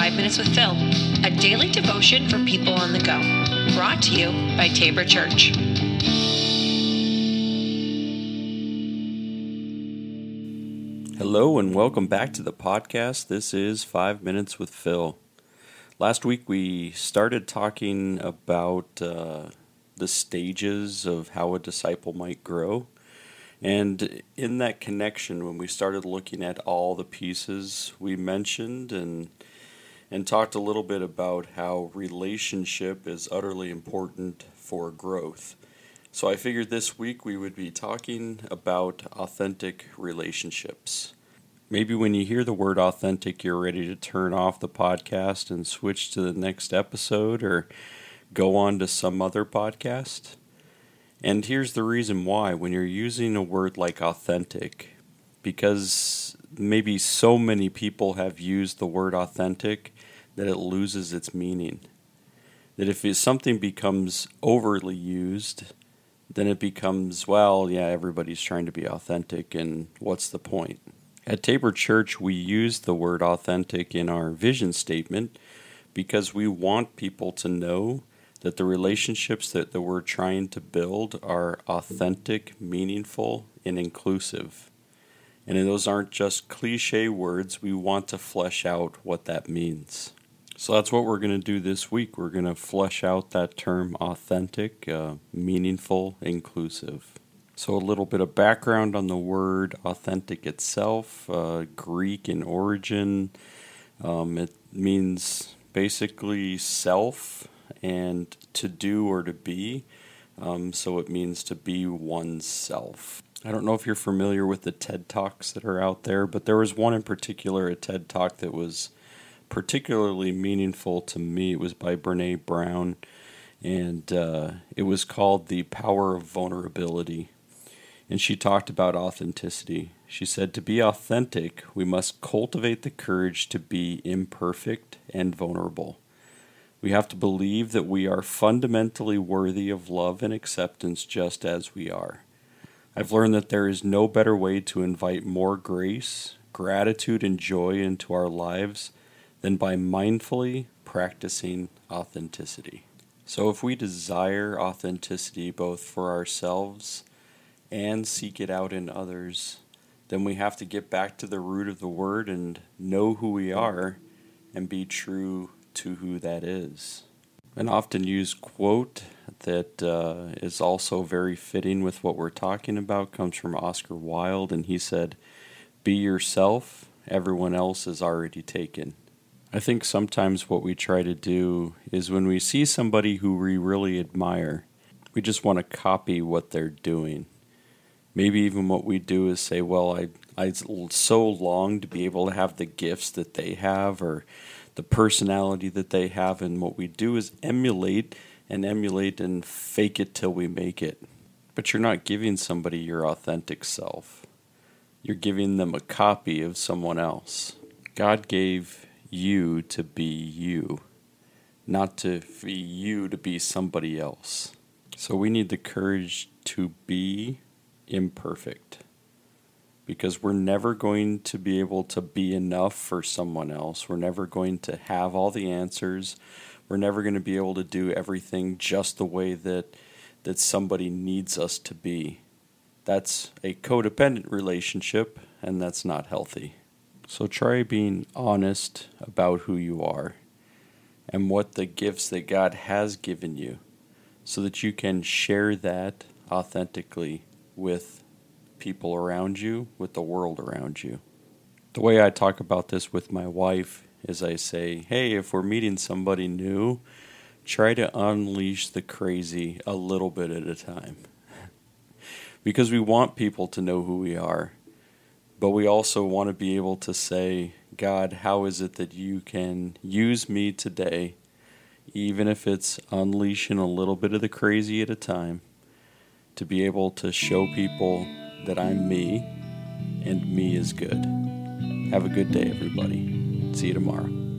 Five Minutes with Phil, a daily devotion for people on the go. Brought to you by Tabor Church. Hello, and welcome back to the podcast. This is Five Minutes with Phil. Last week we started talking about uh, the stages of how a disciple might grow. And in that connection, when we started looking at all the pieces, we mentioned and and talked a little bit about how relationship is utterly important for growth. So I figured this week we would be talking about authentic relationships. Maybe when you hear the word authentic, you're ready to turn off the podcast and switch to the next episode or go on to some other podcast. And here's the reason why when you're using a word like authentic, because maybe so many people have used the word authentic that it loses its meaning. That if something becomes overly used, then it becomes, well, yeah, everybody's trying to be authentic, and what's the point? At Tabor Church, we use the word authentic in our vision statement because we want people to know that the relationships that, that we're trying to build are authentic, meaningful, and inclusive. And those aren't just cliche words, we want to flesh out what that means. So that's what we're going to do this week. We're going to flesh out that term authentic, uh, meaningful, inclusive. So, a little bit of background on the word authentic itself uh, Greek in origin. Um, it means basically self and to do or to be. Um, so it means to be oneself. I don't know if you're familiar with the TED Talks that are out there, but there was one in particular, a TED Talk that was particularly meaningful to me. It was by Brene Brown, and uh, it was called The Power of Vulnerability. And she talked about authenticity. She said, To be authentic, we must cultivate the courage to be imperfect and vulnerable. We have to believe that we are fundamentally worthy of love and acceptance just as we are. I've learned that there is no better way to invite more grace, gratitude, and joy into our lives than by mindfully practicing authenticity. So, if we desire authenticity both for ourselves and seek it out in others, then we have to get back to the root of the word and know who we are and be true to who that is. An often used quote that uh, is also very fitting with what we're talking about comes from Oscar Wilde, and he said, Be yourself, everyone else is already taken. I think sometimes what we try to do is when we see somebody who we really admire, we just want to copy what they're doing. Maybe even what we do is say, Well, I, I so long to be able to have the gifts that they have, or the personality that they have. And what we do is emulate and emulate and fake it till we make it. But you're not giving somebody your authentic self, you're giving them a copy of someone else. God gave you to be you, not to be you to be somebody else. So we need the courage to be imperfect because we're never going to be able to be enough for someone else. We're never going to have all the answers. We're never going to be able to do everything just the way that that somebody needs us to be. That's a codependent relationship and that's not healthy. So try being honest about who you are and what the gifts that God has given you so that you can share that authentically with people around you, with the world around you. The way I talk about this with my wife is I say, hey, if we're meeting somebody new, try to unleash the crazy a little bit at a time. because we want people to know who we are, but we also want to be able to say, God, how is it that you can use me today, even if it's unleashing a little bit of the crazy at a time, to be able to show people that I'm me and me is good. Have a good day, everybody. See you tomorrow.